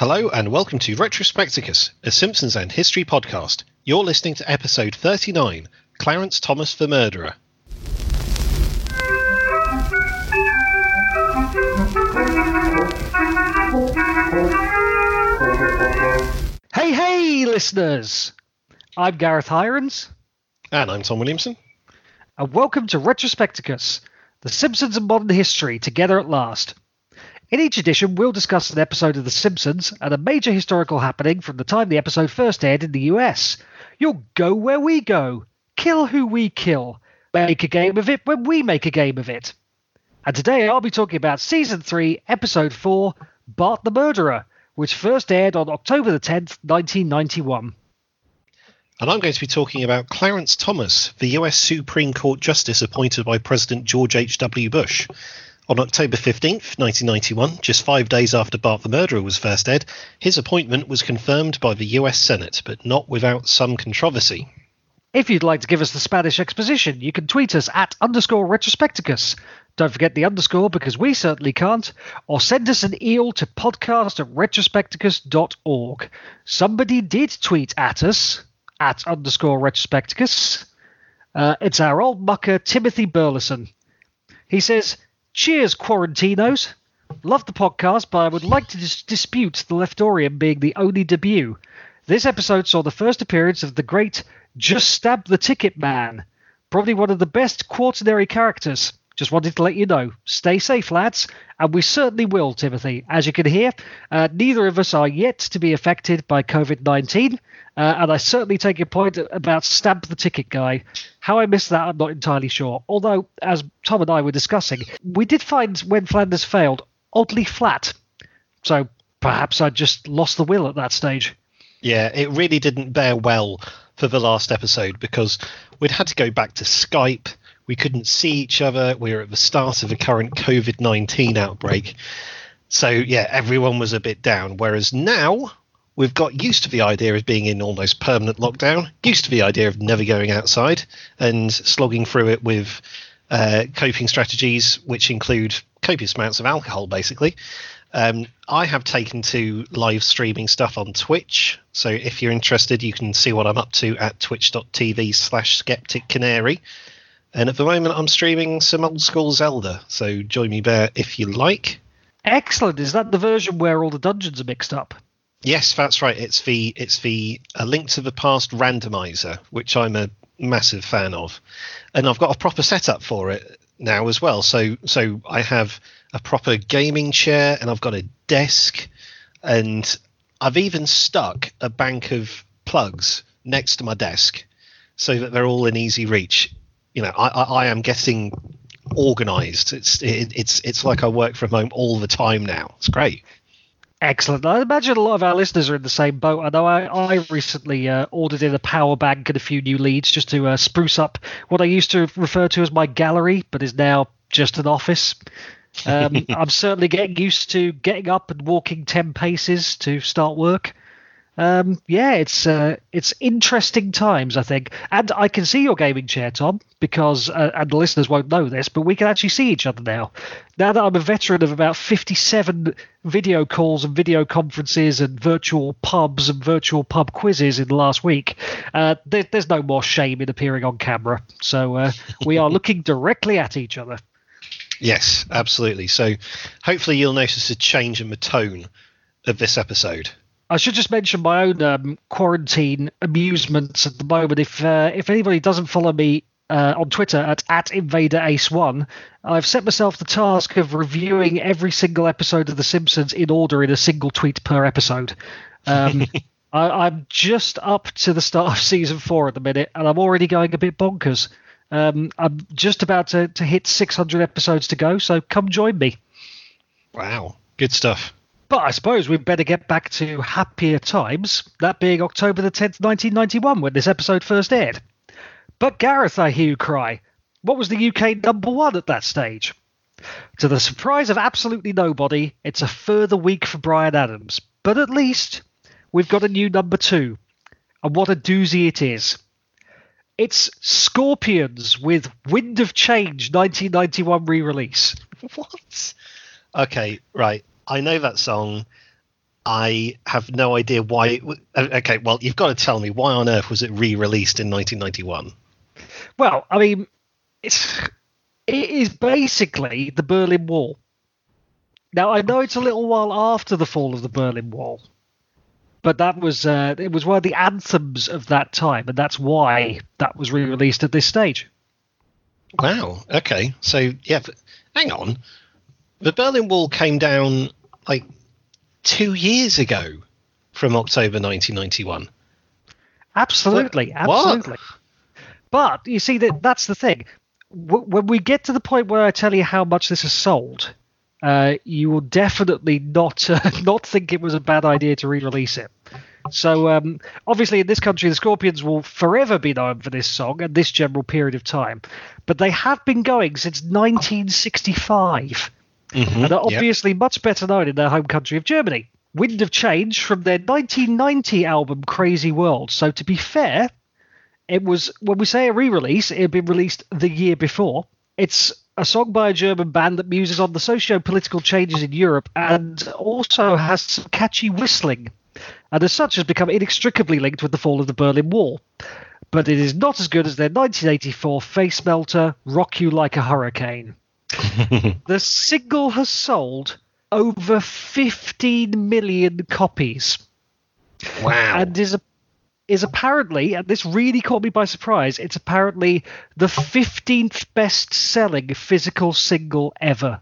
Hello and welcome to Retrospecticus, a Simpsons and History podcast. You're listening to episode 39 Clarence Thomas the Murderer. Hey, hey, listeners! I'm Gareth Hirons, And I'm Tom Williamson. and welcome to Retrospecticus, The Simpsons and Modern History Together at Last. In each edition, we'll discuss an episode of The Simpsons and a major historical happening from the time the episode first aired in the US. You'll go where we go, kill who we kill, make a game of it when we make a game of it. And today I'll be talking about Season 3, Episode 4, Bart the Murderer, which first aired on October the 10th, 1991. And I'm going to be talking about Clarence Thomas, the US Supreme Court Justice appointed by President George H.W. Bush. On October 15th, 1991, just five days after Bart the Murderer was first aired, his appointment was confirmed by the US Senate, but not without some controversy. If you'd like to give us the Spanish exposition, you can tweet us at underscore retrospecticus. Don't forget the underscore because we certainly can't. Or send us an eel to podcast at retrospecticus.org. Somebody did tweet at us at underscore retrospecticus. Uh, it's our old mucker, Timothy Burleson. He says, Cheers, Quarantinos. Love the podcast, but I would like to dis- dispute the Leftorium being the only debut. This episode saw the first appearance of the great Just Stamp the Ticket Man. Probably one of the best quaternary characters. Just wanted to let you know. Stay safe, lads. And we certainly will, Timothy. As you can hear, uh, neither of us are yet to be affected by COVID 19. Uh, and I certainly take your point about Stamp the Ticket guy. How I missed that, I'm not entirely sure. Although, as Tom and I were discussing, we did find when Flanders failed oddly flat. So perhaps I just lost the will at that stage. Yeah, it really didn't bear well for the last episode because we'd had to go back to Skype. We couldn't see each other. We were at the start of the current COVID 19 outbreak. So, yeah, everyone was a bit down. Whereas now we've got used to the idea of being in almost permanent lockdown, used to the idea of never going outside and slogging through it with uh, coping strategies, which include copious amounts of alcohol, basically. Um, I have taken to live streaming stuff on Twitch. So if you're interested, you can see what I'm up to at twitch.tv slash skeptic canary. And at the moment, I'm streaming some old school Zelda. So join me there if you like. Excellent. Is that the version where all the dungeons are mixed up? Yes, that's right. It's the it's the a link to the past randomizer, which I'm a massive fan of, and I've got a proper setup for it now as well. So so I have a proper gaming chair, and I've got a desk, and I've even stuck a bank of plugs next to my desk, so that they're all in easy reach. You know, I I, I am getting organized. It's it, it's it's like I work from home all the time now. It's great. Excellent. I imagine a lot of our listeners are in the same boat. I know I, I recently uh, ordered in a power bank and a few new leads just to uh, spruce up what I used to refer to as my gallery, but is now just an office. Um, I'm certainly getting used to getting up and walking 10 paces to start work. Um, yeah, it's uh, it's interesting times, I think, and I can see your gaming chair, Tom, because uh, and the listeners won't know this, but we can actually see each other now. Now that I'm a veteran of about 57 video calls and video conferences and virtual pubs and virtual pub quizzes in the last week, uh, there, there's no more shame in appearing on camera. So uh, we are looking directly at each other. Yes, absolutely. So hopefully you'll notice a change in the tone of this episode. I should just mention my own um, quarantine amusements at the moment. If uh, if anybody doesn't follow me uh, on Twitter at, at Invader Ace One, I've set myself the task of reviewing every single episode of The Simpsons in order in a single tweet per episode. Um, I, I'm just up to the start of season four at the minute, and I'm already going a bit bonkers. Um, I'm just about to, to hit 600 episodes to go, so come join me. Wow, good stuff. But I suppose we'd better get back to happier times, that being October the 10th, 1991, when this episode first aired. But Gareth, I hear you cry, what was the UK number one at that stage? To the surprise of absolutely nobody, it's a further week for Bryan Adams. But at least we've got a new number two. And what a doozy it is. It's Scorpions with Wind of Change 1991 re release. What? Okay, right. I know that song. I have no idea why. It, w- uh, okay, well, you've got to tell me why on earth was it re-released in 1991? Well, I mean, it's it is basically the Berlin Wall. Now I know it's a little while after the fall of the Berlin Wall, but that was uh, it was one of the anthems of that time, and that's why that was re-released at this stage. Wow. Okay. So yeah, but hang on. The Berlin Wall came down like two years ago from October 1991. Absolutely, What? What? absolutely. But you see that that's the thing. When we get to the point where I tell you how much this has sold, uh, you will definitely not uh, not think it was a bad idea to re-release it. So um, obviously, in this country, the Scorpions will forever be known for this song and this general period of time. But they have been going since 1965 Mm-hmm. and are obviously much better known in their home country of Germany. Wind of Change from their 1990 album Crazy World. So to be fair, it was when we say a re-release, it had been released the year before. It's a song by a German band that muses on the socio-political changes in Europe and also has some catchy whistling, and as such has become inextricably linked with the fall of the Berlin Wall. But it is not as good as their 1984 face melter, Rock You Like a Hurricane. The single has sold over 15 million copies Wow. and is a, is apparently, and this really caught me by surprise, it's apparently the 15th best selling physical single ever.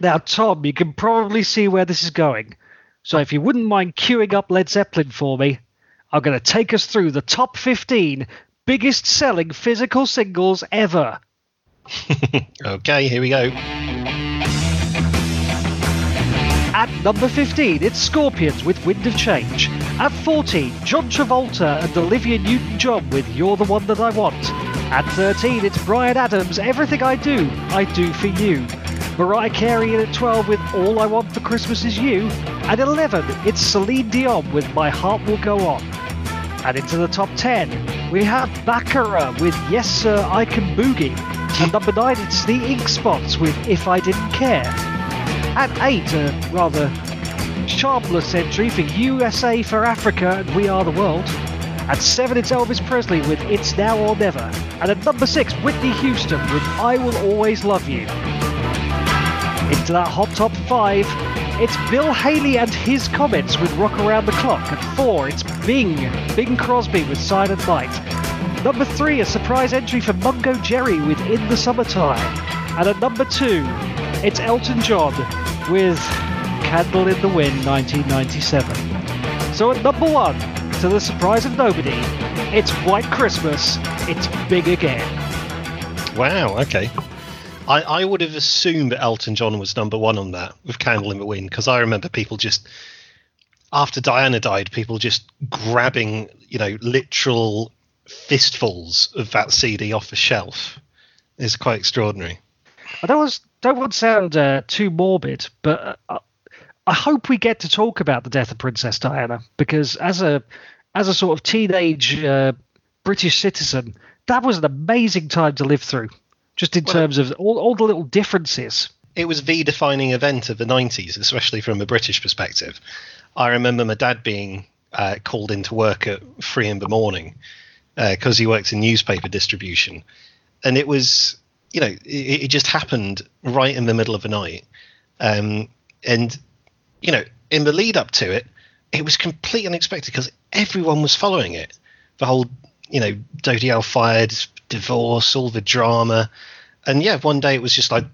Now, Tom, you can probably see where this is going. So if you wouldn't mind queuing up Led Zeppelin for me, I'm going to take us through the top 15 biggest selling physical singles ever. okay, here we go. At number 15, it's Scorpions with Wind of Change. At 14, John Travolta and Olivia Newton John with You're the One That I Want. At 13, it's Bryan Adams, Everything I Do, I Do For You. Mariah Carey in at 12 with All I Want for Christmas Is You. At 11, it's Celine Dion with My Heart Will Go On. And into the top 10, we have Baccara with Yes Sir, I Can Boogie. At number 9, it's The Ink Spots with If I Didn't Care. At 8, a rather charmless entry for USA for Africa and We Are the World. At 7, it's Elvis Presley with It's Now or Never. And at number 6, Whitney Houston with I Will Always Love You. Into that hot top 5, it's Bill Haley and his Comets with Rock Around the Clock. At 4, it's Bing, Bing Crosby with Silent Night. Number 3, a surprise entry for Mungo Jerry with In the Summertime. And at number 2, it's Elton John with Candle in the Wind 1997. So at number 1, to the surprise of nobody, it's White Christmas, it's Bing again. Wow. Okay. I, I would have assumed that Elton John was number one on that with Candle in the Wind because I remember people just after Diana died, people just grabbing you know literal fistfuls of that CD off a shelf. is quite extraordinary. I don't want, don't want to sound uh, too morbid, but uh, I hope we get to talk about the death of Princess Diana because as a as a sort of teenage uh, British citizen, that was an amazing time to live through. Just in Well, terms of all, all the little differences. It was the defining event of the 90s, especially from a British perspective. I remember my dad being uh, called into work at three in the morning because he works in newspaper distribution, and it was you know it, it just happened right in the middle of the night, um, and you know in the lead up to it, it was completely unexpected because everyone was following it. The whole you know Dodi Al-Fayed divorce, all the drama, and yeah, one day it was just like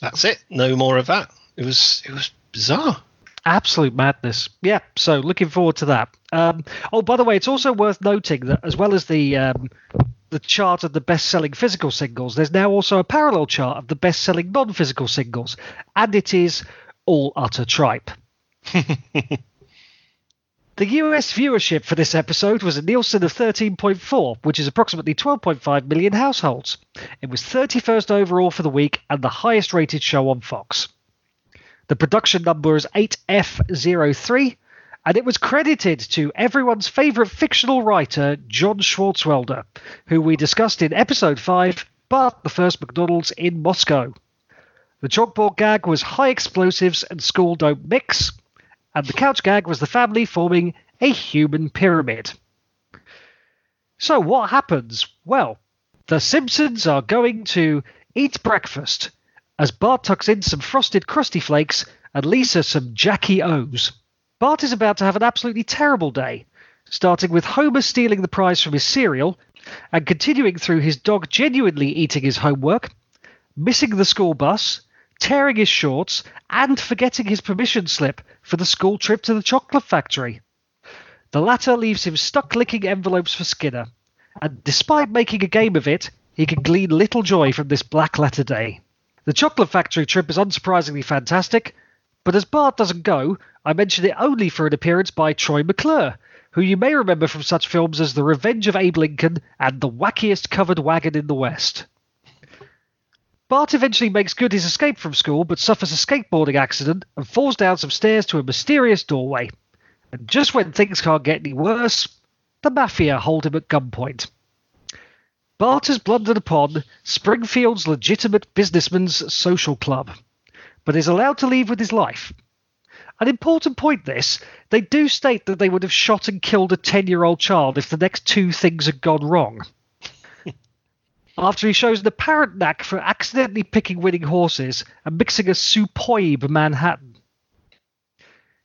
that's it, no more of that. It was it was bizarre. Absolute madness. Yeah, so looking forward to that. Um, oh, by the way, it's also worth noting that as well as the um, the chart of the best-selling physical singles, there's now also a parallel chart of the best-selling non-physical singles, and it is all utter tripe. The US viewership for this episode was a Nielsen of 13.4, which is approximately 12.5 million households. It was 31st overall for the week and the highest rated show on Fox. The production number is 8F03, and it was credited to everyone's favourite fictional writer, John Swartzwelder, who we discussed in episode 5, but the first McDonald's in Moscow. The chalkboard gag was high explosives and school don't mix, and the couch gag was the family forming a human pyramid. So, what happens? Well, the Simpsons are going to eat breakfast as Bart tucks in some frosted crusty flakes and Lisa some Jackie O's. Bart is about to have an absolutely terrible day, starting with Homer stealing the prize from his cereal and continuing through his dog genuinely eating his homework, missing the school bus, tearing his shorts, and forgetting his permission slip for the school trip to the chocolate factory. The latter leaves him stuck licking envelopes for Skinner, and despite making a game of it, he can glean little joy from this black letter day. The chocolate factory trip is unsurprisingly fantastic, but as Bart doesn't go, I mention it only for an appearance by Troy McClure, who you may remember from such films as The Revenge of Abe Lincoln and The Wackiest Covered Wagon in the West. Bart eventually makes good his escape from school, but suffers a skateboarding accident and falls down some stairs to a mysterious doorway. And just when things can't get any worse, the Mafia hold him at gunpoint. Bart has blundered upon Springfield's legitimate businessman's social club, but is allowed to leave with his life. An important point this, they do state that they would have shot and killed a 10 year old child if the next two things had gone wrong. After he shows an apparent knack for accidentally picking winning horses and mixing a superb Manhattan.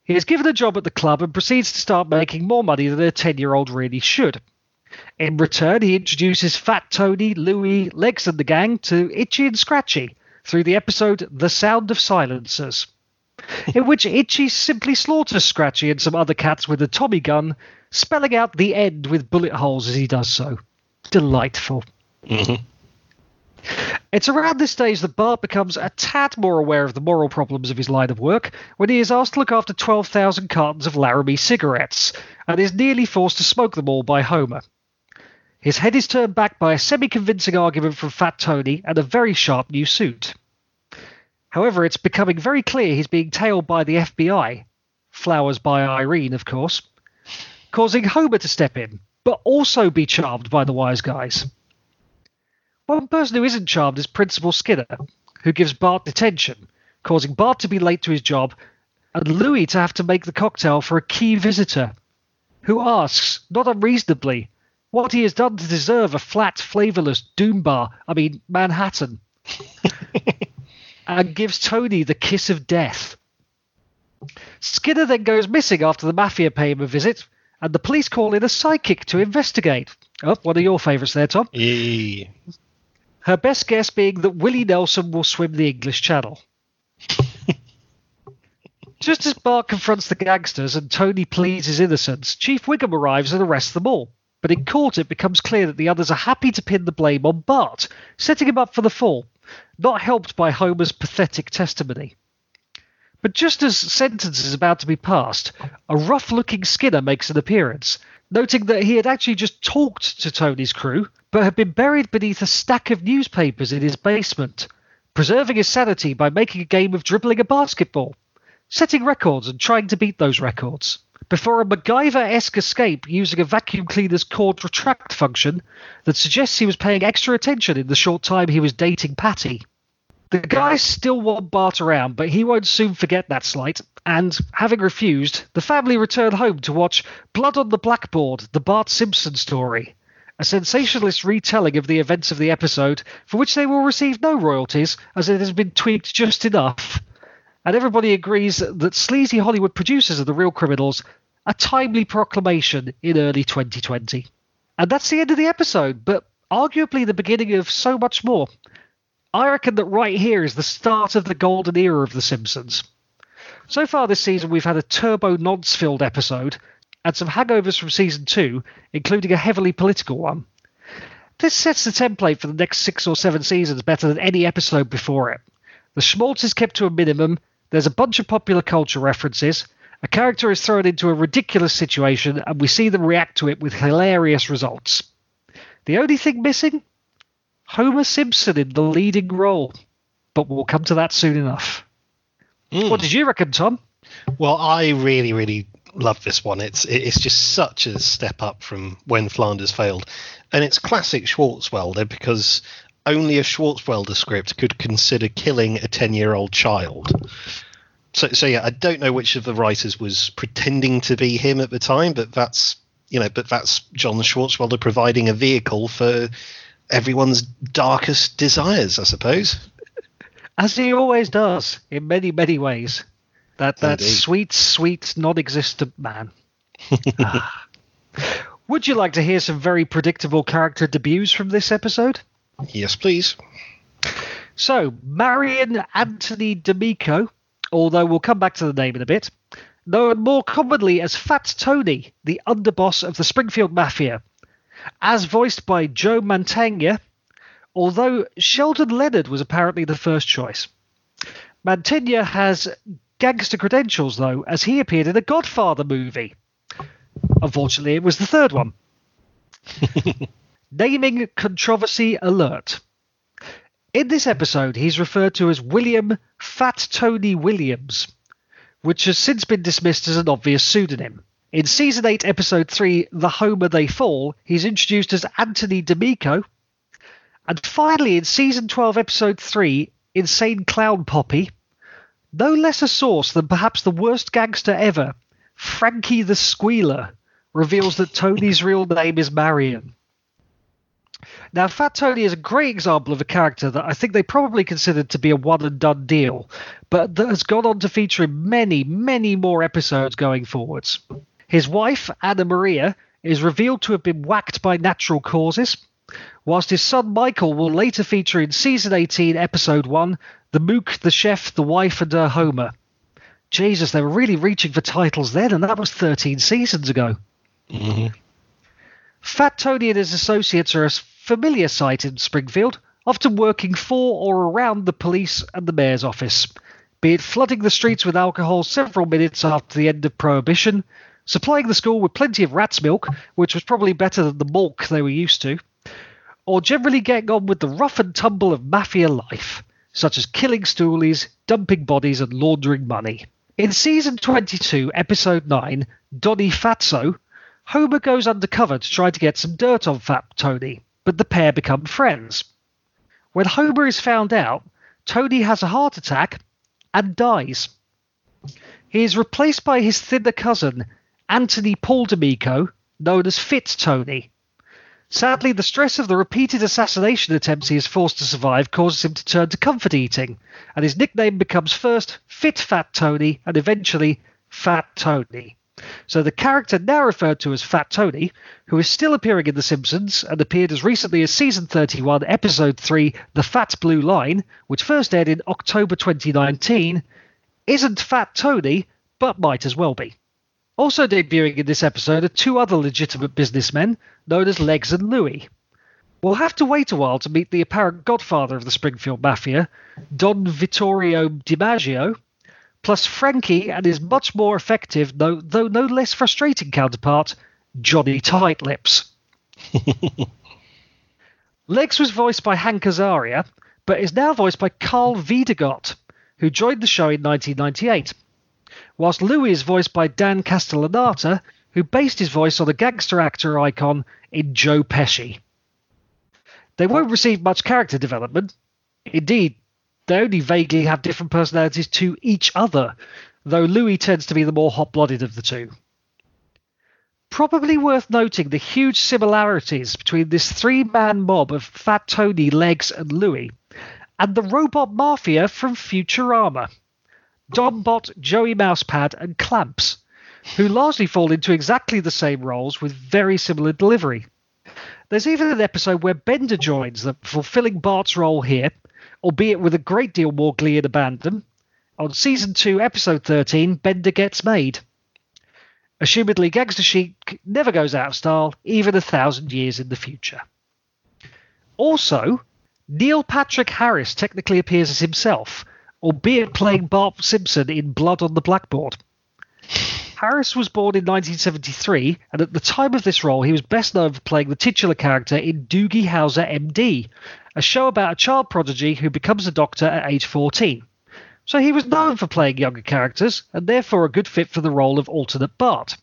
He is given a job at the club and proceeds to start making more money than a 10 year old really should. In return, he introduces Fat Tony, Louie, Legs and the gang to Itchy and Scratchy through the episode The Sound of Silencers, in which Itchy simply slaughters Scratchy and some other cats with a Tommy gun, spelling out the end with bullet holes as he does so. Delightful. Mm-hmm. It's around this stage that Bart becomes a tad more aware of the moral problems of his line of work when he is asked to look after 12,000 cartons of Laramie cigarettes and is nearly forced to smoke them all by Homer. His head is turned back by a semi convincing argument from Fat Tony and a very sharp new suit. However, it's becoming very clear he's being tailed by the FBI, flowers by Irene, of course, causing Homer to step in, but also be charmed by the wise guys. One person who isn't charmed is Principal Skinner, who gives Bart detention, causing Bart to be late to his job and Louis to have to make the cocktail for a key visitor, who asks, not unreasonably, what he has done to deserve a flat, flavourless Doom Bar, I mean, Manhattan, and gives Tony the kiss of death. Skinner then goes missing after the Mafia pay him a visit, and the police call in a psychic to investigate. Oh, one of your favourites there, Tom. Yeah. Her best guess being that Willie Nelson will swim the English Channel. Just as Bart confronts the gangsters and Tony pleads his innocence, Chief Wiggum arrives and arrests them all. But in court, it becomes clear that the others are happy to pin the blame on Bart, setting him up for the fall, not helped by Homer's pathetic testimony. But just as sentence is about to be passed, a rough looking Skinner makes an appearance, noting that he had actually just talked to Tony's crew, but had been buried beneath a stack of newspapers in his basement, preserving his sanity by making a game of dribbling a basketball, setting records and trying to beat those records before a MacGyver esque escape using a vacuum cleaner's cord retract function that suggests he was paying extra attention in the short time he was dating Patty. The guys still want Bart around, but he won't soon forget that slight, and, having refused, the family return home to watch Blood on the Blackboard, the Bart Simpson story, a sensationalist retelling of the events of the episode, for which they will receive no royalties, as it has been tweaked just enough. And everybody agrees that sleazy Hollywood producers are the real criminals, a timely proclamation in early 2020. And that's the end of the episode, but arguably the beginning of so much more. I reckon that right here is the start of the golden era of The Simpsons. So far this season, we've had a turbo nods filled episode and some hangovers from season two, including a heavily political one. This sets the template for the next six or seven seasons better than any episode before it. The schmaltz is kept to a minimum, there's a bunch of popular culture references, a character is thrown into a ridiculous situation, and we see them react to it with hilarious results. The only thing missing? Homer Simpson in the leading role. But we'll come to that soon enough. Mm. What did you reckon, Tom? Well, I really, really love this one. It's it's just such a step up from when Flanders failed, and it's classic Swartzwelder because only a Swartzwelder script could consider killing a ten-year-old child. So, so yeah, I don't know which of the writers was pretending to be him at the time, but that's you know, but that's John Swartzwelder providing a vehicle for everyone's darkest desires, I suppose. As he always does, in many, many ways. That that Indeed. sweet, sweet, non-existent man. Ah. Would you like to hear some very predictable character debuts from this episode? Yes, please. So, Marion Anthony D'Amico, although we'll come back to the name in a bit, known more commonly as Fat Tony, the underboss of the Springfield Mafia, as voiced by Joe Mantegna, although Sheldon Leonard was apparently the first choice. Mantegna has gangster credentials, though, as he appeared in a Godfather movie. Unfortunately, it was the third one. Naming controversy alert. In this episode, he's referred to as William Fat Tony Williams, which has since been dismissed as an obvious pseudonym. In season 8, episode 3, The Homer They Fall, he's introduced as Anthony D'Amico. And finally, in season 12, episode 3, Insane Clown Poppy, no less a source than perhaps the worst gangster ever, Frankie the Squealer, reveals that Tony's real name is Marion. Now, Fat Tony is a great example of a character that I think they probably considered to be a one and done deal, but that has gone on to feature in many, many more episodes going forwards. His wife, Anna Maria, is revealed to have been whacked by natural causes, whilst his son Michael will later feature in season 18, episode 1, The Mook, the Chef, the Wife, and her Homer. Jesus, they were really reaching for titles then, and that was 13 seasons ago. Mm-hmm. Fat Tony and his associates are a familiar sight in Springfield, often working for or around the police and the mayor's office, be it flooding the streets with alcohol several minutes after the end of Prohibition, supplying the school with plenty of rat's milk, which was probably better than the milk they were used to, or generally getting on with the rough and tumble of mafia life, such as killing stoolies, dumping bodies, and laundering money. In season 22, episode 9, Donny Fatso, Homer goes undercover to try to get some dirt on Fat Tony, but the pair become friends. When Homer is found out, Tony has a heart attack and dies. He is replaced by his thinner cousin, Anthony Paul D'Amico, known as Fit Tony. Sadly, the stress of the repeated assassination attempts he is forced to survive causes him to turn to comfort eating, and his nickname becomes first Fit Fat Tony and eventually Fat Tony. So the character now referred to as Fat Tony, who is still appearing in The Simpsons and appeared as recently as season 31, episode 3, The Fat Blue Line, which first aired in October 2019, isn't Fat Tony, but might as well be. Also debuting in this episode are two other legitimate businessmen known as Legs and Louie. We'll have to wait a while to meet the apparent godfather of the Springfield Mafia, Don Vittorio DiMaggio, plus Frankie and his much more effective, though, though no less frustrating counterpart, Johnny Tightlips. Legs was voiced by Hank Azaria, but is now voiced by Karl Wiedergott, who joined the show in 1998 whilst Louis is voiced by Dan Castellaneta, who based his voice on a gangster actor icon in Joe Pesci. They won't receive much character development. Indeed, they only vaguely have different personalities to each other, though Louis tends to be the more hot blooded of the two. Probably worth noting the huge similarities between this three man mob of Fat Tony, Legs, and Louis, and the robot mafia from Futurama. Donbot, Joey Mousepad, and Clamps, who largely fall into exactly the same roles with very similar delivery. There's even an episode where Bender joins them, fulfilling Bart's role here, albeit with a great deal more glee and abandon. On season 2, episode 13, Bender gets made. Assumedly, Gangster Chic never goes out of style, even a thousand years in the future. Also, Neil Patrick Harris technically appears as himself, albeit playing Bart Simpson in Blood on the Blackboard. Harris was born in 1973, and at the time of this role, he was best known for playing the titular character in Doogie Howser MD, a show about a child prodigy who becomes a doctor at age 14. So he was known for playing younger characters, and therefore a good fit for the role of alternate Bart.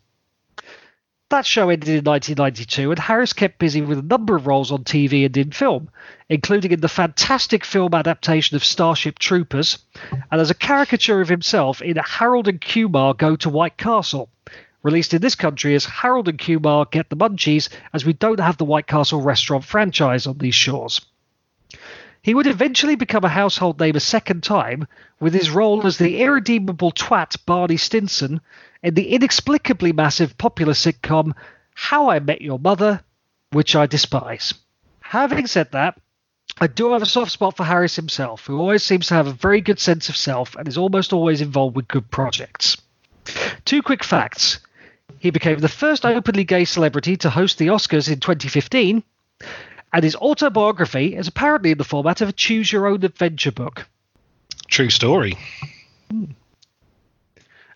That show ended in 1992, and Harris kept busy with a number of roles on TV and in film, including in the fantastic film adaptation of Starship Troopers, and as a caricature of himself in Harold and Kumar Go to White Castle, released in this country as Harold and Kumar Get the Munchies, as we don't have the White Castle restaurant franchise on these shores. He would eventually become a household name a second time with his role as the irredeemable twat Barney Stinson in the inexplicably massive popular sitcom How I Met Your Mother, which I despise. Having said that, I do have a soft spot for Harris himself, who always seems to have a very good sense of self and is almost always involved with good projects. Two quick facts. He became the first openly gay celebrity to host the Oscars in 2015, and his autobiography is apparently in the format of a choose your own adventure book. True story.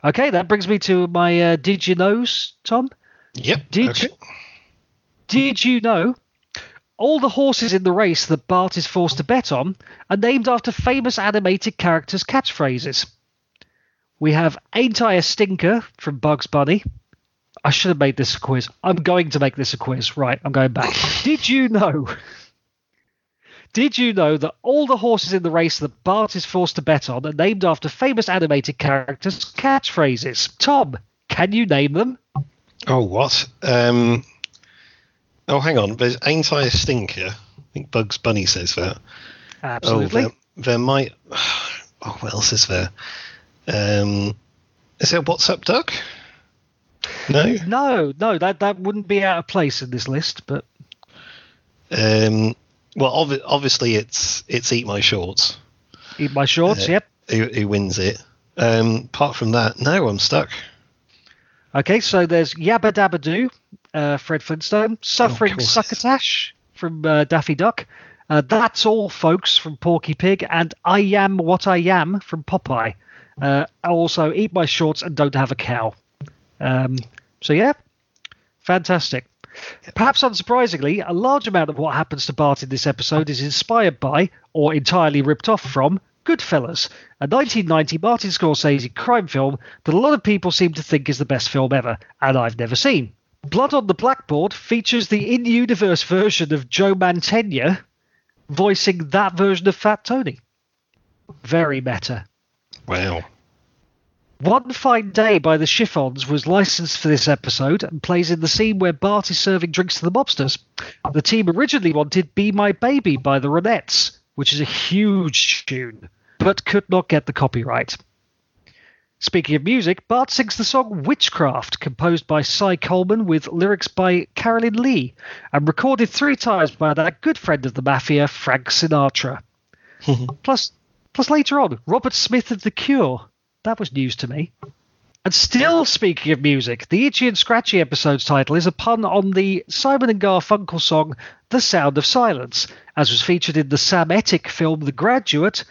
Okay, that brings me to my uh, did you knows, Tom? Yep. Did okay. Did you know all the horses in the race that Bart is forced to bet on are named after famous animated characters' catchphrases? We have Ain't I a Stinker from Bugs Bunny. I should have made this a quiz. I'm going to make this a quiz. Right, I'm going back. Did you know? Did you know that all the horses in the race that Bart is forced to bet on are named after famous animated characters' catchphrases? Tom, can you name them? Oh, what? Um, oh, hang on. There's Ain't I a Stinker? I think Bugs Bunny says that. Absolutely. Oh, there, there might. Oh, what else is there? Um, is there What's Up, Duck? No. No, no, that that wouldn't be out of place in this list, but Um, well, obvi- obviously it's it's Eat My Shorts. eat my shorts. Uh, yep. Who, who wins it? Um, apart from that, no, I'm stuck. Okay, so there's Yabba Dabba Doo, uh, Fred Flintstone, Suffering course. Succotash from uh, Daffy Duck, uh, That's All Folks from Porky Pig, and I Am What I Am from Popeye. Uh, also, Eat My Shorts and Don't Have a Cow. Um, so, yeah, fantastic. Perhaps unsurprisingly, a large amount of what happens to Bart in this episode is inspired by, or entirely ripped off from, Goodfellas, a 1990 Martin Scorsese crime film that a lot of people seem to think is the best film ever, and I've never seen. Blood on the Blackboard features the in universe version of Joe Mantegna voicing that version of Fat Tony. Very meta. Wow. One Fine Day by the Chiffons was licensed for this episode and plays in the scene where Bart is serving drinks to the mobsters. The team originally wanted Be My Baby by the Ronettes, which is a huge tune, but could not get the copyright. Speaking of music, Bart sings the song Witchcraft, composed by Cy Coleman with lyrics by Carolyn Leigh, and recorded three times by that good friend of the Mafia, Frank Sinatra. plus, plus later on, Robert Smith of The Cure. That was news to me. And still speaking of music, the Itchy and Scratchy episode's title is a pun on the Simon and Garfunkel song The Sound of Silence, as was featured in the Sam Ettick film The Graduate,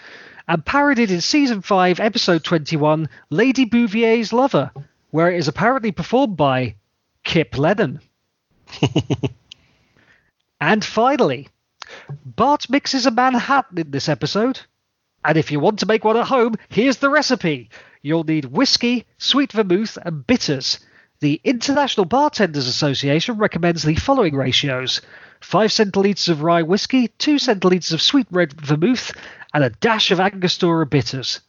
and parodied in season 5, episode 21, Lady Bouvier's Lover, where it is apparently performed by Kipp Lennon. and finally, Bart mixes a Manhattan in this episode. And if you want to make one at home, here's the recipe. You'll need whiskey, sweet vermouth, and bitters. The International Bartenders Association recommends the following ratios 5 centilitres of rye whiskey, 2 centilitres of sweet red vermouth, and a dash of Angostura bitters.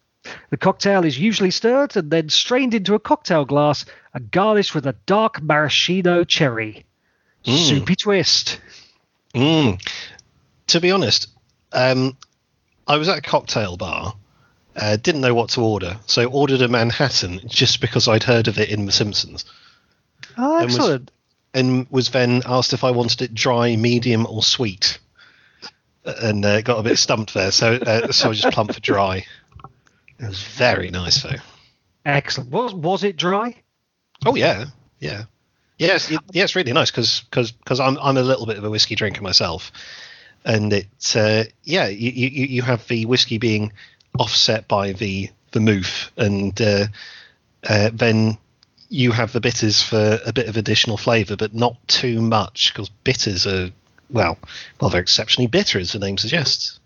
The cocktail is usually stirred and then strained into a cocktail glass and garnished with a dark maraschino cherry. Soupy twist. Mm. To be honest, um, I was at a cocktail bar, uh, didn't know what to order, so ordered a Manhattan just because I'd heard of it in The Simpsons, Oh, And was- and was then asked if I wanted it dry, medium, or sweet, and uh, got a bit stumped there. So, uh, so I just plumped for dry. It was very nice though. Excellent. Was, was it dry? Oh yeah, yeah, yes, it, yeah. It's really nice because because I'm I'm a little bit of a whiskey drinker myself, and it uh, yeah you, you you have the whiskey being offset by the the moof and uh, uh, then you have the bitters for a bit of additional flavour, but not too much because bitters are well well they're exceptionally bitter as the name suggests.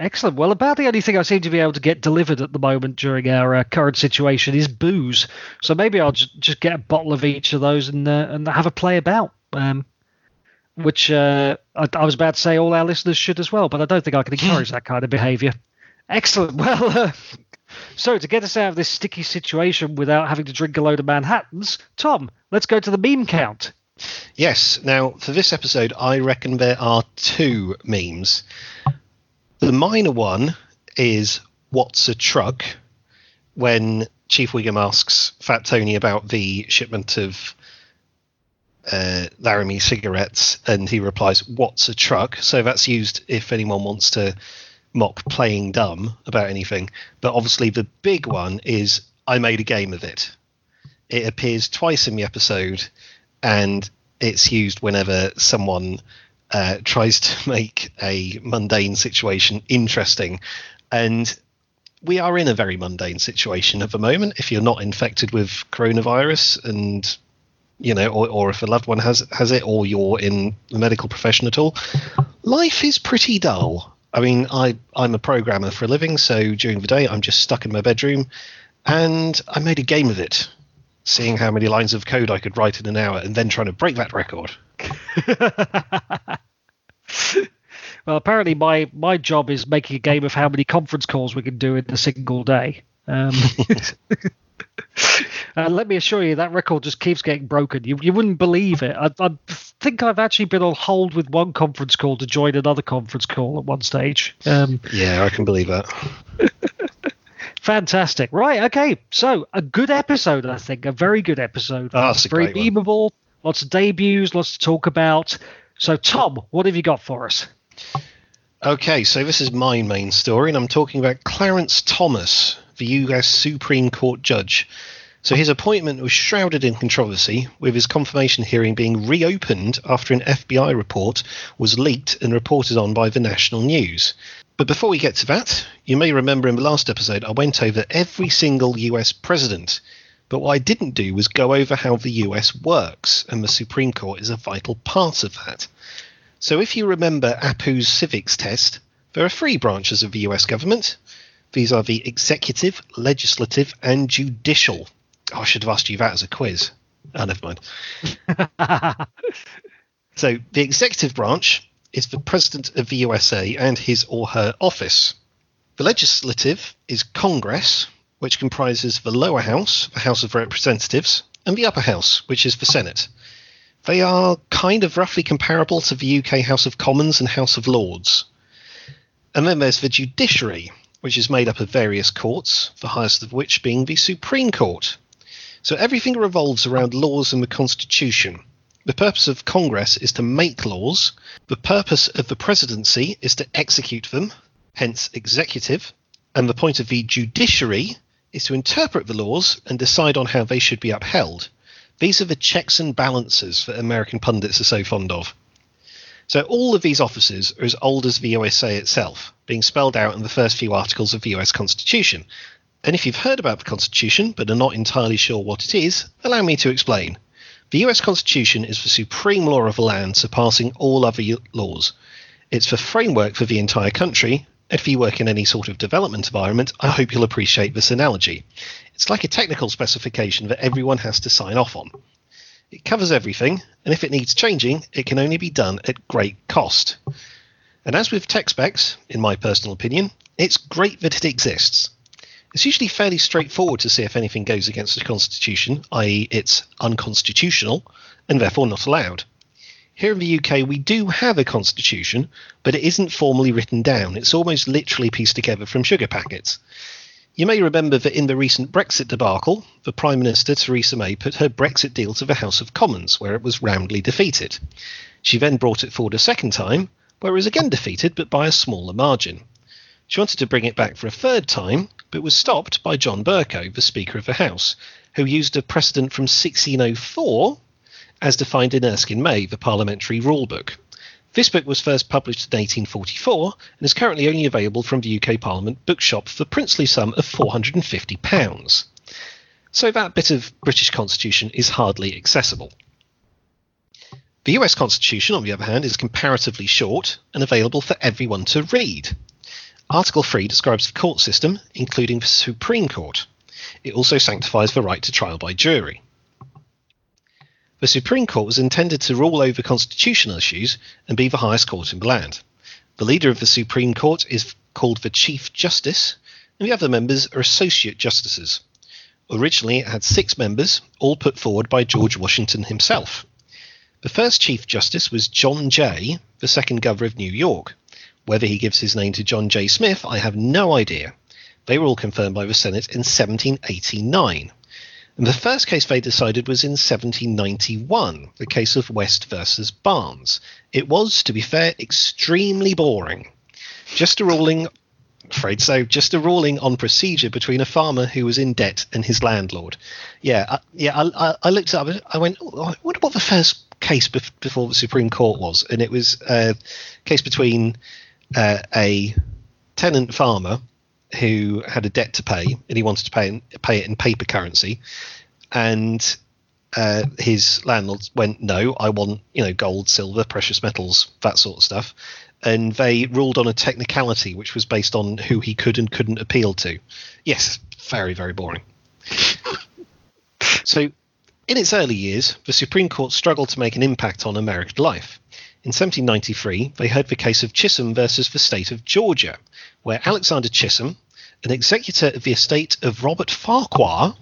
Excellent. Well, about the only thing I seem to be able to get delivered at the moment during our uh, current situation is booze. So maybe I'll just, just get a bottle of each of those and uh, and have a play about. Um, which uh, I, I, was about to say all our listeners should as well, but I don't think I can encourage that kind of behaviour. Excellent. Well, uh, so to get us out of this sticky situation without having to drink a load of Manhattans, Tom, let's go to the meme count. Yes. Now, for this episode, I reckon there are two memes. The minor one is "What's a truck?" when Chief Wiggum asks Fat Tony about the shipment of uh, Laramie cigarettes, and he replies, "What's a truck?" So that's used if anyone wants to mock playing dumb about anything. But obviously, the big one is, "I made a game of it." It appears twice in the episode, and it's used whenever someone uh, tries to make a mundane situation interesting. And we are in a very mundane situation at the moment. If you're not infected with coronavirus, and you know, or, or if a loved one has has it, or you're in the medical profession at all, life is pretty dull. I mean, I I'm a programmer for a living, so during the day I'm just stuck in my bedroom, and I made a game of it, seeing how many lines of code I could write in an hour, and then trying to break that record. well, apparently my my job is making a game of how many conference calls we can do in a single day. Um, let me assure you, that record just keeps getting broken. You you wouldn't believe it. I, I think I've actually been on hold with one conference call to join another conference call at one stage. Um, yeah, I can believe that. Fantastic. Right. Okay. So a good episode, I think. A very good episode. Oh, very memeable. Lots of debuts. Lots to talk about. So, Tom, what have you got for us? Okay, so this is my main story, and I'm talking about Clarence Thomas, the US Supreme Court judge. So his appointment was shrouded in controversy, with his confirmation hearing being reopened after an FBI report was leaked and reported on by the national news. But before we get to that, you may remember in the last episode I went over every single US president. But what I didn't do was go over how the US works, and the Supreme Court is a vital part of that. So if you remember Apu's civics test, there are three branches of the US government. These are the executive, legislative, and judicial. Oh, I should have asked you that as a quiz. Oh, never mind. so the executive branch is the President of the USA and his or her office. The legislative is Congress, which comprises the lower house, the House of Representatives, and the upper house, which is the Senate. They are kind of roughly comparable to the UK House of Commons and House of Lords. And then there's the judiciary, which is made up of various courts, the highest of which being the Supreme Court. So everything revolves around laws and the Constitution. The purpose of Congress is to make laws. The purpose of the presidency is to execute them, hence executive. And the point of the judiciary is to interpret the laws and decide on how they should be upheld. These are the checks and balances that American pundits are so fond of. So all of these offices are as old as the USA itself, being spelled out in the first few articles of the US Constitution. And if you've heard about the Constitution but are not entirely sure what it is, allow me to explain. The US Constitution is the supreme law of the land, surpassing all other laws. It's the framework for the entire country. If you work in any sort of development environment, I hope you'll appreciate this analogy. It's like a technical specification that everyone has to sign off on. It covers everything, and if it needs changing, it can only be done at great cost. And as with tech specs, in my personal opinion, it's great that it exists. It's usually fairly straightforward to see if anything goes against the Constitution, i.e., it's unconstitutional and therefore not allowed. Here in the UK, we do have a constitution, but it isn't formally written down. It's almost literally pieced together from sugar packets. You may remember that in the recent Brexit debacle, the Prime Minister Theresa May put her Brexit deal to the House of Commons, where it was roundly defeated. She then brought it forward a second time, where it was again defeated, but by a smaller margin. She wanted to bring it back for a third time, but was stopped by John Bercow, the Speaker of the House, who used a precedent from 1604 as defined in Erskine May, the Parliamentary Rule Book. This book was first published in 1844 and is currently only available from the UK Parliament bookshop for the princely sum of £450. So that bit of British Constitution is hardly accessible. The US Constitution, on the other hand, is comparatively short and available for everyone to read. Article 3 describes the court system, including the Supreme Court. It also sanctifies the right to trial by jury. The Supreme Court was intended to rule over constitutional issues and be the highest court in the land. The leader of the Supreme Court is called the Chief Justice, and the other members are Associate Justices. Originally, it had six members, all put forward by George Washington himself. The first Chief Justice was John Jay, the second Governor of New York. Whether he gives his name to John J. Smith, I have no idea. They were all confirmed by the Senate in 1789. And the first case they decided was in 1791, the case of West versus Barnes. It was, to be fair, extremely boring. Just a ruling, afraid so, just a ruling on procedure between a farmer who was in debt and his landlord. Yeah, I, yeah, I, I, looked up. I went, oh, I wonder what the first case bef- before the Supreme Court was, and it was a case between uh, a tenant farmer who had a debt to pay and he wanted to pay pay it in paper currency, and uh, his landlord went, "No, I want you know gold, silver, precious metals, that sort of stuff." And they ruled on a technicality which was based on who he could and couldn't appeal to. Yes, very very boring. so, in its early years, the Supreme Court struggled to make an impact on American life. In 1793, they heard the case of Chisholm versus the state of Georgia, where Alexander Chisholm, an executor of the estate of Robert Farquhar,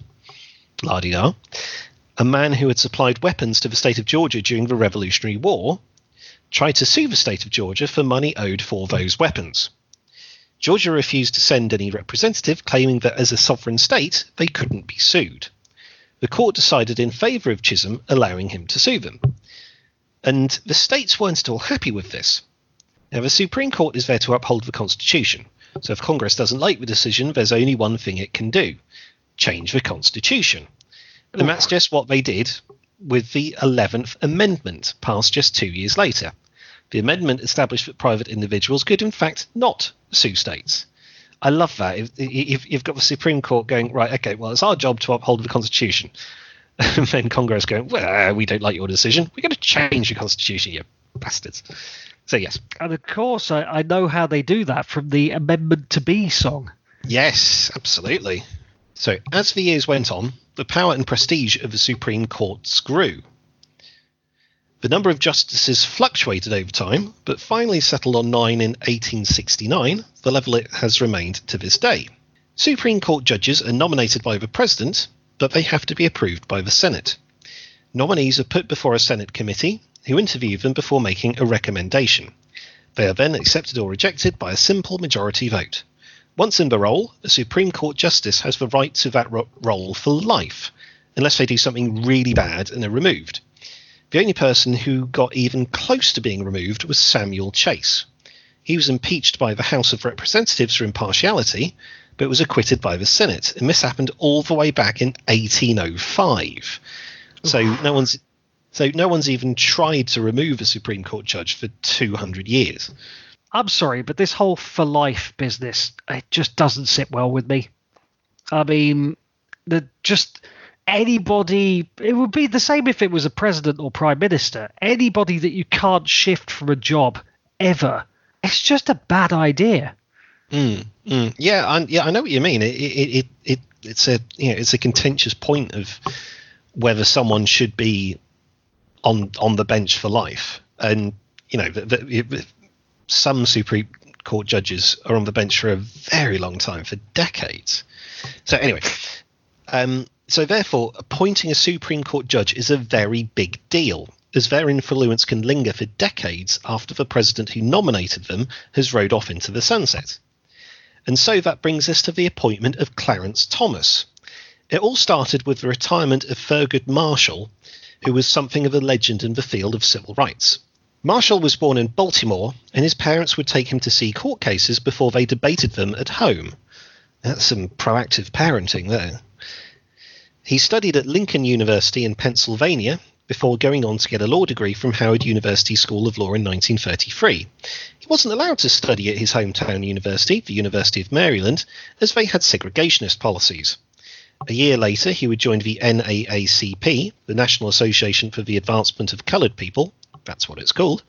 la a man who had supplied weapons to the state of Georgia during the Revolutionary War, tried to sue the state of Georgia for money owed for those weapons. Georgia refused to send any representative, claiming that as a sovereign state, they couldn't be sued. The court decided in favour of Chisholm, allowing him to sue them. And the states weren't at all happy with this. Now, the Supreme Court is there to uphold the Constitution. So if Congress doesn't like the decision, there's only one thing it can do change the Constitution. And that's just what they did with the 11th Amendment, passed just two years later. The amendment established that private individuals could, in fact, not sue states. I love that. If, if, you've got the Supreme Court going, right, okay, well, it's our job to uphold the Constitution. and then Congress going, well, we don't like your decision. We're going to change the Constitution, you bastards. So, yes. And of course, I, I know how they do that from the Amendment to Be song. Yes, absolutely. So, as the years went on, the power and prestige of the Supreme Courts grew. The number of justices fluctuated over time, but finally settled on nine in 1869, the level it has remained to this day. Supreme Court judges are nominated by the President, but they have to be approved by the Senate. Nominees are put before a Senate committee, who interview them before making a recommendation. They are then accepted or rejected by a simple majority vote. Once in the role, a Supreme Court justice has the right to that ro- role for life, unless they do something really bad and are removed. The only person who got even close to being removed was Samuel Chase. He was impeached by the House of Representatives for impartiality, but was acquitted by the Senate. And this happened all the way back in 1805. So no one's so no one's even tried to remove a Supreme Court judge for 200 years. I'm sorry, but this whole for life business it just doesn't sit well with me. I mean, the just anybody it would be the same if it was a president or prime minister. Anybody that you can't shift from a job ever. It's just a bad idea. Mm, mm. Yeah, I, yeah, I know what you mean. It, it, it, it, it's a, you know, it's a contentious point of whether someone should be on on the bench for life, and you know, the, the, some Supreme Court judges are on the bench for a very long time, for decades. So anyway, um, so therefore, appointing a Supreme Court judge is a very big deal as their influence can linger for decades after the president who nominated them has rode off into the sunset. And so that brings us to the appointment of Clarence Thomas. It all started with the retirement of Thurgood Marshall, who was something of a legend in the field of civil rights. Marshall was born in Baltimore, and his parents would take him to see court cases before they debated them at home. That's some proactive parenting there. He studied at Lincoln University in Pennsylvania before going on to get a law degree from Howard University School of Law in 1933. He wasn't allowed to study at his hometown university, the University of Maryland, as they had segregationist policies. A year later, he would join the NAACP, the National Association for the Advancement of Coloured People, that's what it's called,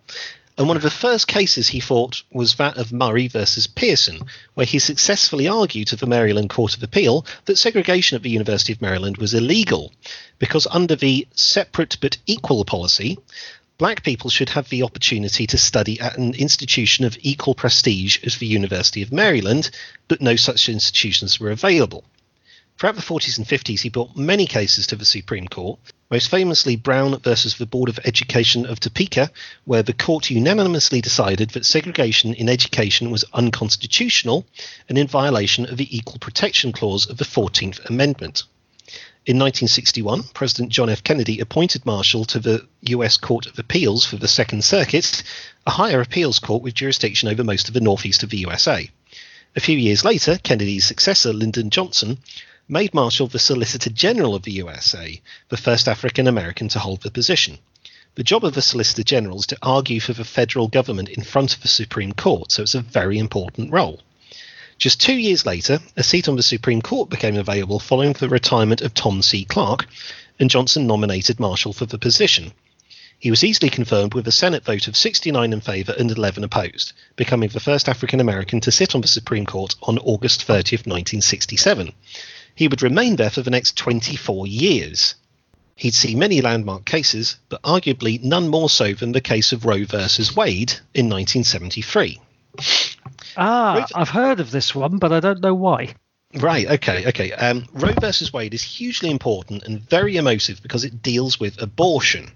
And one of the first cases he fought was that of Murray versus Pearson, where he successfully argued to the Maryland Court of Appeal that segregation at the University of Maryland was illegal, because under the separate but equal policy, black people should have the opportunity to study at an institution of equal prestige as the University of Maryland, but no such institutions were available. Throughout the 40s and 50s, he brought many cases to the Supreme Court, most famously Brown versus the Board of Education of Topeka, where the court unanimously decided that segregation in education was unconstitutional and in violation of the Equal Protection Clause of the 14th Amendment. In 1961, President John F. Kennedy appointed Marshall to the U.S. Court of Appeals for the Second Circuit, a higher appeals court with jurisdiction over most of the northeast of the USA. A few years later, Kennedy's successor, Lyndon Johnson, made Marshall the Solicitor General of the USA, the first African American to hold the position. The job of the Solicitor General is to argue for the federal government in front of the Supreme Court, so it's a very important role. Just two years later, a seat on the Supreme Court became available following the retirement of Tom C. Clark, and Johnson nominated Marshall for the position. He was easily confirmed with a Senate vote of 69 in favour and 11 opposed, becoming the first African American to sit on the Supreme Court on August 30th, 1967. He would remain there for the next 24 years. He'd see many landmark cases, but arguably none more so than the case of Roe versus Wade in 1973. Ah, Roe- I've heard of this one, but I don't know why. Right, okay, okay. Um, Roe versus Wade is hugely important and very emotive because it deals with abortion.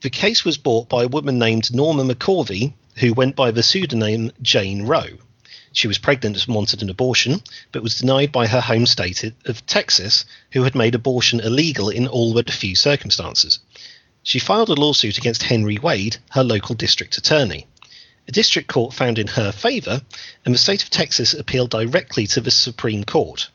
The case was brought by a woman named Norma McCorvey, who went by the pseudonym Jane Roe. She was pregnant and wanted an abortion, but was denied by her home state of Texas, who had made abortion illegal in all but a few circumstances. She filed a lawsuit against Henry Wade, her local district attorney. A district court found in her favour, and the state of Texas appealed directly to the Supreme Court.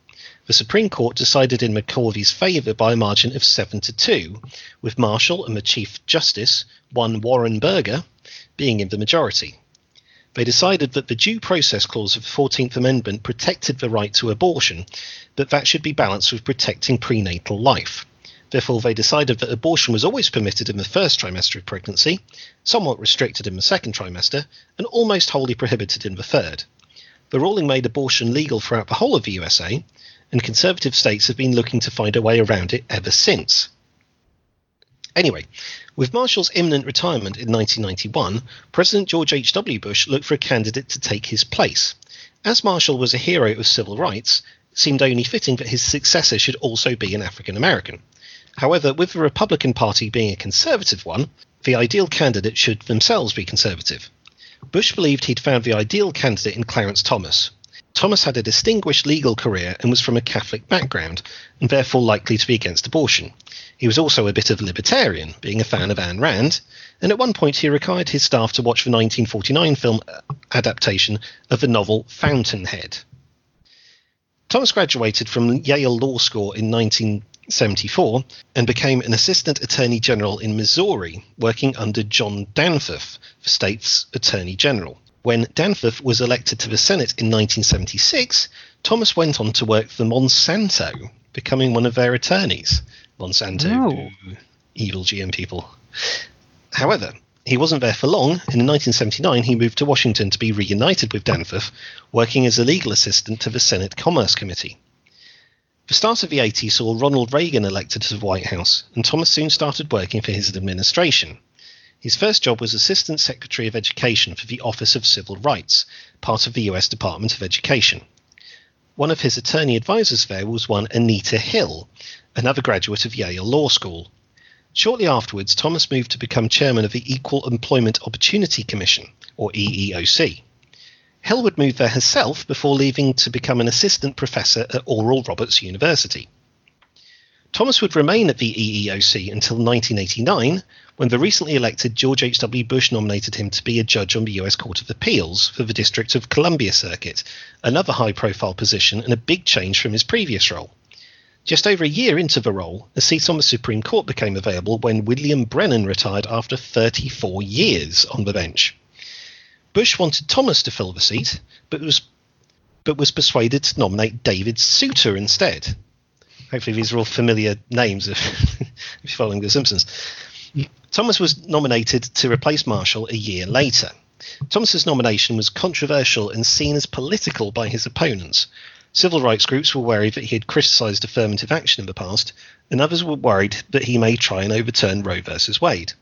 The Supreme Court decided in McCorvey's favour by a margin of 7 to 2, with Marshall and the Chief Justice, one Warren Burger, being in the majority. They decided that the Due Process Clause of the 14th Amendment protected the right to abortion, but that should be balanced with protecting prenatal life. Therefore, they decided that abortion was always permitted in the first trimester of pregnancy, somewhat restricted in the second trimester, and almost wholly prohibited in the third. The ruling made abortion legal throughout the whole of the USA, and conservative states have been looking to find a way around it ever since. Anyway, with Marshall's imminent retirement in 1991, President George H.W. Bush looked for a candidate to take his place. As Marshall was a hero of civil rights, it seemed only fitting that his successor should also be an African American. However, with the Republican Party being a conservative one, the ideal candidate should themselves be conservative. Bush believed he'd found the ideal candidate in Clarence Thomas. Thomas had a distinguished legal career and was from a Catholic background, and therefore likely to be against abortion. He was also a bit of a libertarian, being a fan of Ayn Rand, and at one point he required his staff to watch the 1949 film uh, adaptation of the novel Fountainhead. Thomas graduated from Yale Law School in 1974 and became an assistant attorney general in Missouri, working under John Danforth, the state's attorney general. When Danforth was elected to the Senate in 1976, Thomas went on to work for Monsanto, becoming one of their attorneys. Monsanto, Oh. evil GM people. However, he wasn't there for long, and in 1979 he moved to Washington to be reunited with Danforth, working as a legal assistant to the Senate Commerce Committee. The start of the 80s saw Ronald Reagan elected to the White House, and Thomas soon started working for his administration. His first job was Assistant Secretary of Education for the Office of Civil Rights, part of the US Department of Education. One of his attorney advisors there was one Anita Hill, another graduate of Yale Law School. Shortly afterwards, Thomas moved to become chairman of the Equal Employment Opportunity Commission, or EEOC. Hill would move there herself before leaving to become an assistant professor at Oral Roberts University. Thomas would remain at the EEOC until 1989, when the recently elected George H.W. Bush nominated him to be a judge on the U.S. Court of Appeals for the District of Columbia Circuit, another high profile position and a big change from his previous role. Just over a year into the role, a seat on the Supreme Court became available when William Brennan retired after 34 years on the bench. Bush wanted Thomas to fill the seat, but was but was persuaded to nominate David Souter instead. Hopefully, these are all familiar names if, if you're following The Simpsons. Thomas was nominated to replace Marshall a year later. Thomas's nomination was controversial and seen as political by his opponents. Civil rights groups were worried that he had criticised affirmative action in the past, and others were worried that he may try and overturn Roe v. Wade.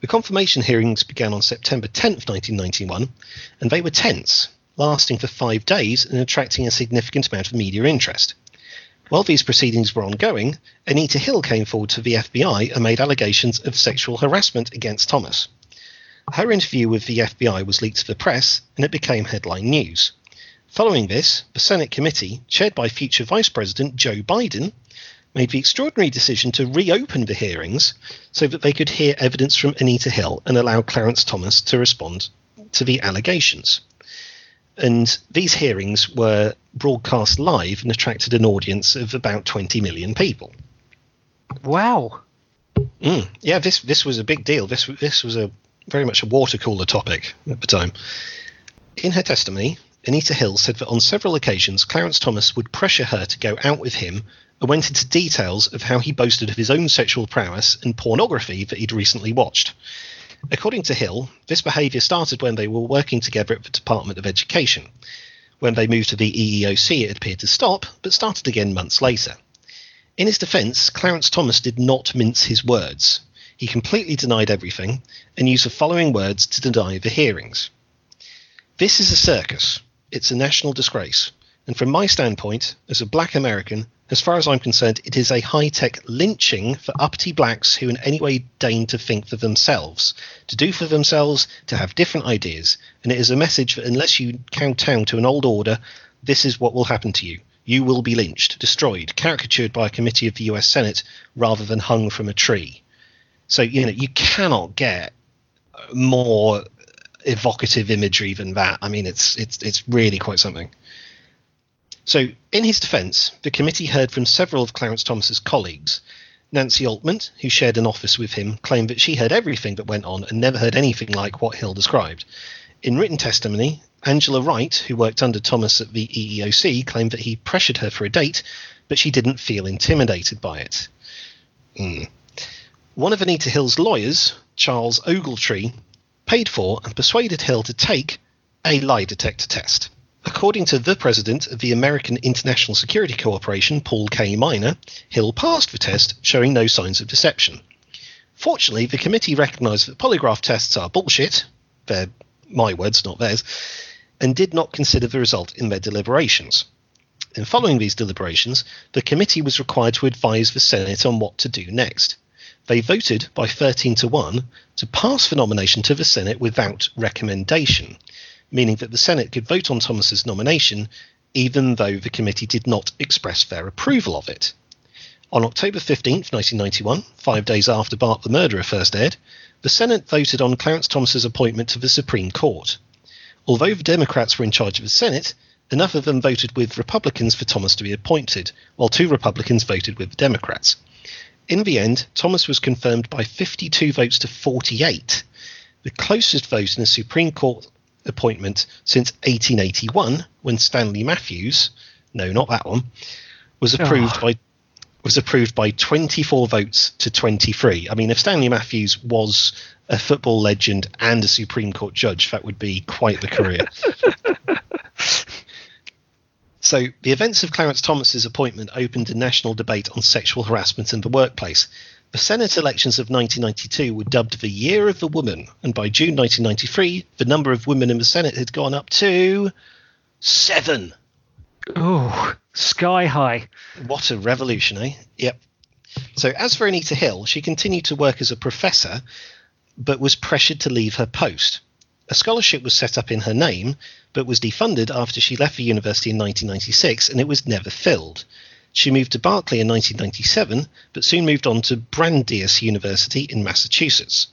The confirmation hearings began on September 10, 1991, and they were tense, lasting for five days and attracting a significant amount of media interest. While these proceedings were ongoing, Anita Hill came forward to the FBI and made allegations of sexual harassment against Thomas. Her interview with the FBI was leaked to the press and it became headline news. Following this, the Senate committee, chaired by future Vice President Joe Biden, made the extraordinary decision to reopen the hearings so that they could hear evidence from Anita Hill and allow Clarence Thomas to respond to the allegations. And these hearings were broadcast live and attracted an audience of about 20 million people. Wow. Mm, yeah, this this was a big deal. This this was a very much a water cooler topic at the time. In her testimony, Anita Hill said that on several occasions Clarence Thomas would pressure her to go out with him and went into details of how he boasted of his own sexual prowess and pornography that he'd recently watched. According to Hill, this behaviour started when they were working together at the Department of Education. When they moved to the EEOC, it appeared to stop, but started again months later. In his defence, Clarence Thomas did not mince his words. He completely denied everything and used the following words to deny the hearings. This is a circus. It's a national disgrace. And from my standpoint, as a black American, as far as I'm concerned, it is a high tech lynching for uppity blacks who in any way deign to think for themselves, to do for themselves, to have different ideas. And it is a message that unless you kowtow to an old order, this is what will happen to you. You will be lynched, destroyed, caricatured by a committee of the US Senate rather than hung from a tree. So, you know, you cannot get more evocative imagery than that. I mean, it's it's it's really quite something. So, in his defence, the committee heard from several of Clarence Thomas's colleagues. Nancy Altman, who shared an office with him, claimed that she heard everything that went on and never heard anything like what Hill described. In written testimony, Angela Wright, who worked under Thomas at the EEOC, claimed that he pressured her for a date, but she didn't feel intimidated by it. Mm. One of Anita Hill's lawyers, Charles Ogletree, paid for and persuaded Hill to take a lie detector test. According to the president of the American International Security Corporation, Paul K. Minor, Hill passed the test, showing no signs of deception. Fortunately, the committee recognised that polygraph tests are bullshit, they're my words, not theirs, and did not consider the result in their deliberations. In following these deliberations, the committee was required to advise the Senate on what to do next. They voted by 13 to 1 to pass the nomination to the Senate without recommendation meaning that the Senate could vote on Thomas's nomination even though the committee did not express their approval of it. On October 15, 1991, five days after Bart the Murderer first aired, the Senate voted on Clarence Thomas's appointment to the Supreme Court. Although the Democrats were in charge of the Senate, enough of them voted with Republicans for Thomas to be appointed, while two Republicans voted with the Democrats. In the end, Thomas was confirmed by 52 votes to 48, the closest vote in a Supreme Court appointment since 1881 when Stanley Matthews, no, not that one, was ah. approved oh. by was approved by 24 votes to 23. I mean, if Stanley Matthews was a football legend and a Supreme Court judge, that would be quite the career. so, the events of Clarence Thomas's appointment opened a national debate on sexual harassment in the workplace. The Senate elections of 1992 were dubbed the Year of the Woman, and by June 1993, the number of women in the Senate had gone up to seven. Oh, sky high. What a revolution, eh? Yep. So, as for Anita Hill, she continued to work as a professor, but was pressured to leave her post. A scholarship was set up in her name, but was defunded after she left the university in 1996 and it was never filled. She moved to Berkeley in 1997, but soon moved on to Brandeis University in Massachusetts.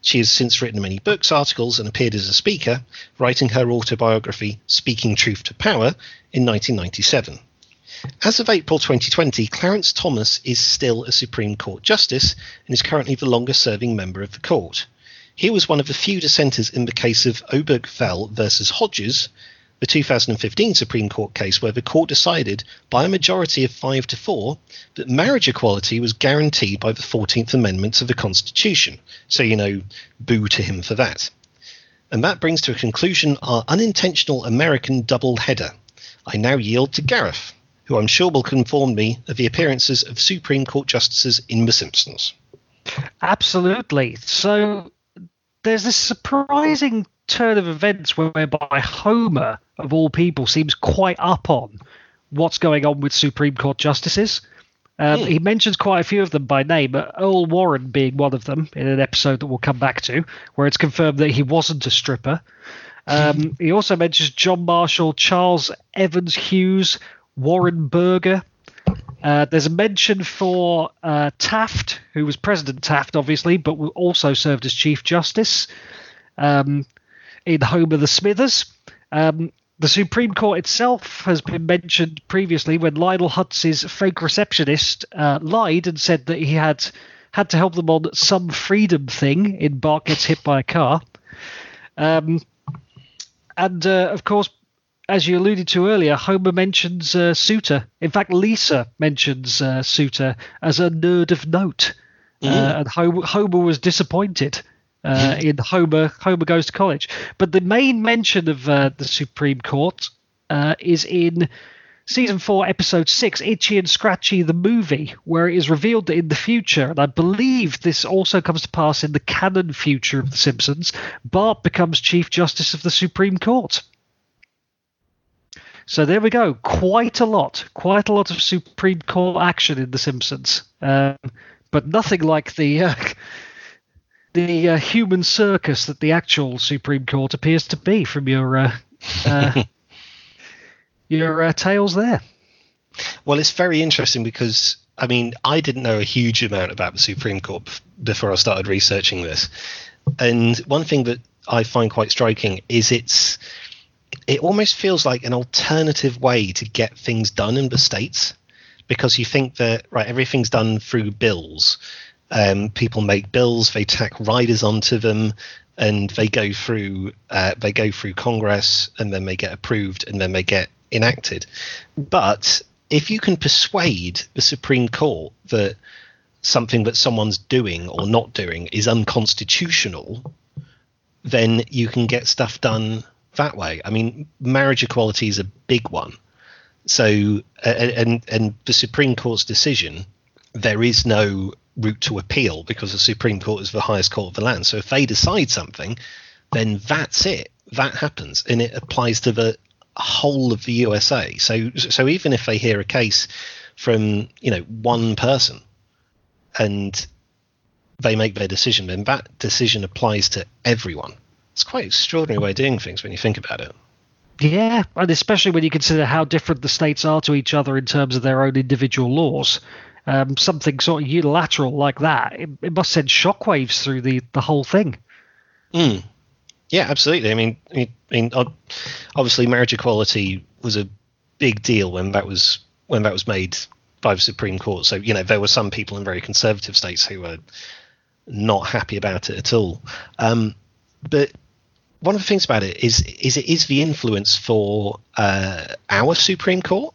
She has since written many books, articles, and appeared as a speaker, writing her autobiography, Speaking Truth to Power, in 1997. As of April 2020, Clarence Thomas is still a Supreme Court Justice and is currently the longest serving member of the court. He was one of the few dissenters in the case of Obergefell versus Hodges, the 2015 Supreme Court case where the court decided by a majority of 5 to 4 that marriage equality was guaranteed by the 14th Amendment to the Constitution. So, you know, boo to him for that. And that brings to a conclusion our unintentional American double header. I now yield to Gareth, who I'm sure will inform me of the appearances of Supreme Court justices in The Simpsons. Absolutely. So there's this surprising turn of events whereby Homer, of all people, seems quite up on what's going on with Supreme Court justices. Um, He mentions quite a few of them by name, Earl Warren being one of them in an episode that we'll come back to, where it's confirmed that he wasn't a stripper. Um, he also mentions John Marshall, Charles Evans Hughes, Warren Burger. Uh, there's a mention for uh, Taft, who was President Taft, obviously, but also served as Chief Justice um, in of the Smithers. Um, the Supreme Court itself has been mentioned previously when Lionel Hutz's fake receptionist uh, lied and said that he had had to help them on some freedom thing in Bart Gets Hit by a Car. Um, and uh, of course, as you alluded to earlier, Homer mentions uh, Souter. In fact, Lisa mentions uh, Souter as a nerd of note. Mm. and Homer, Homer was disappointed uh, in Homer Homer Goes to College. But the main mention of uh, the Supreme Court uh, is in season four, episode six, Itchy and Scratchy, the movie, where it is revealed that in the future, and I believe this also comes to pass in the canon future of The Simpsons, Bart becomes Chief Justice of the Supreme Court. So there we go. Quite a lot, quite a lot of Supreme Court action in The Simpsons, um, but nothing like the uh, the uh, human circus that the actual Supreme Court appears to be from your uh, uh your uh, tales there. Well, it's very interesting because I mean I didn't know a huge amount about the Supreme Court before I started researching this, and one thing that I find quite striking is it's it almost feels like an alternative way to get things done in the states because you think that right everything's done through bills um, people make bills, they tack riders onto them, and they go through uh, they go through Congress, and then they get approved, and then they get enacted. But if you can persuade the Supreme Court that something that someone's doing or not doing is unconstitutional, then you can get stuff done that way. I mean, marriage equality is a big one. So, and and the Supreme Court's decision, there is no route to appeal because the Supreme Court is the highest court of the land. So if they decide something, then that's it. That happens, and it applies to the whole of the USA. So so even if they hear a case from you know one person, and they make their decision, then that decision applies to everyone. It's quite an extraordinary way of doing things when you think about it. Yeah, and especially when you consider how different the states are to each other in terms of their own individual laws um, something sort of unilateral like that, it, it, must send shockwaves through the, the whole thing. Mm. Yeah, absolutely. I mean, I mean, obviously, marriage equality was a big deal when that was when that was made by the Supreme Court. So you know, there were some people in very conservative states who were not happy about it at all. Um, but one of the things about it is is it is the influence for uh, our Supreme Court.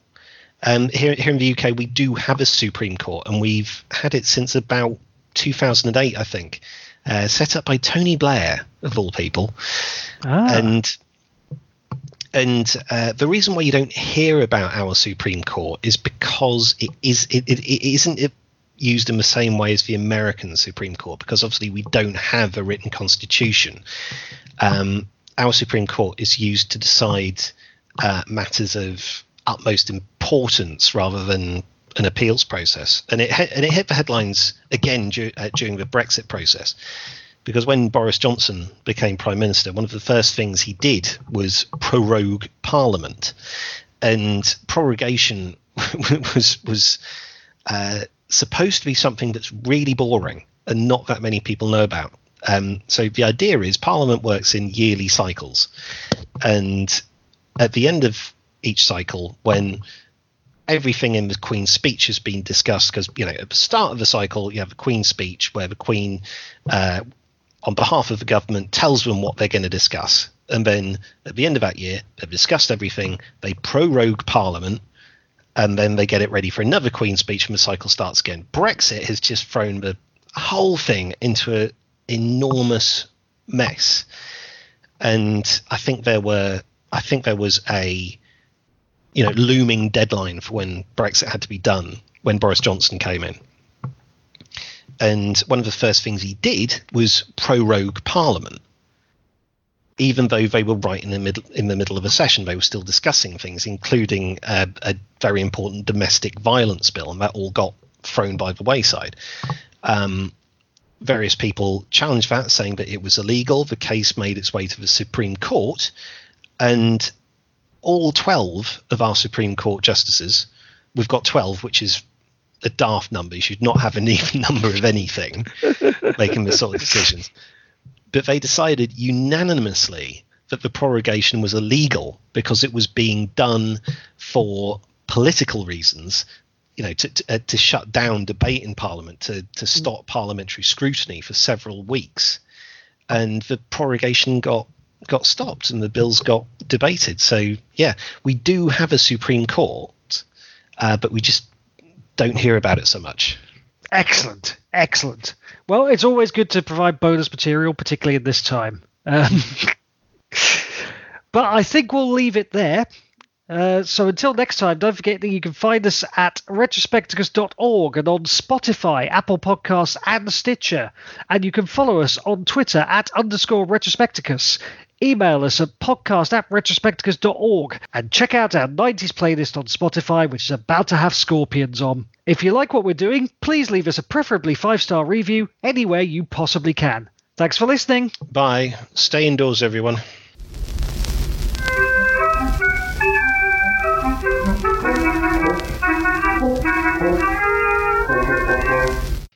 Um, here, here in the UK, we do have a Supreme Court, and we've had it since about 2008, I think, uh, set up by Tony Blair, of all people. Ah. And and uh, the reason why you don't hear about our Supreme Court is because it is it, it, it isn't it used in the same way as the American Supreme Court because obviously we don't have a written constitution. Um, our Supreme Court is used to decide uh, matters of utmost importance rather than an appeals process. And it and it hit the headlines again du- uh, during the Brexit process, because when Boris Johnson became prime minister, one of the first things he did was prorogue Parliament, and prorogation was was uh, supposed to be something that's really boring and not that many people know about. Um, so the idea is Parliament works in yearly cycles, and at the end of each cycle when everything in the Queen's speech has been discussed because you know at the start of the cycle you have the Queen's speech where the Queen, uh, on behalf of the government, tells them what they're going to discuss, And then at the end of that year, they've discussed everything. They prorogue Parliament, and then they get it ready for another Queen speech, and the cycle starts again. Brexit has just thrown the whole thing into an enormous mess, and I think there were, I think there was a, you know, looming deadline for when Brexit had to be done when Boris Johnson came in. And one of the first things he did was prorogue Parliament even though they were right in the middle in the middle of a session, they were still discussing things, including a, a very important domestic violence bill, and that all got thrown by the wayside. Um, various people challenged that, saying that it was illegal. The case made its way to the Supreme Court, and all 12 of our Supreme Court justices, we've got 12, which is a daft number. You should not have an even number of anything making this sort of decisions but they decided unanimously that the prorogation was illegal because it was being done for political reasons you know to, to, uh, to, shut down debate in parliament to, to stop parliamentary scrutiny for several weeks. And the prorogation got got stopped and the bills got debated. So yeah we do have a supreme court uh, but we just don't hear about it so much. Excellent excellent well, it's always good to provide bonus material, particularly in this time. Um, but I think we'll leave it there. Uh, so until next time, don't forget that you can find us at retrospecticus.org and on Spotify, Apple Podcasts, and Stitcher. And you can follow us on Twitter at underscore retrospecticus email us at podcast at retrospecticus.org, and check out our 90s playlist on Spotify, which is about to have Scorpions on. If you like what we're doing, please leave us a preferably five star review anywhere you possibly can. Thanks for listening. Bye. Stay indoors, everyone.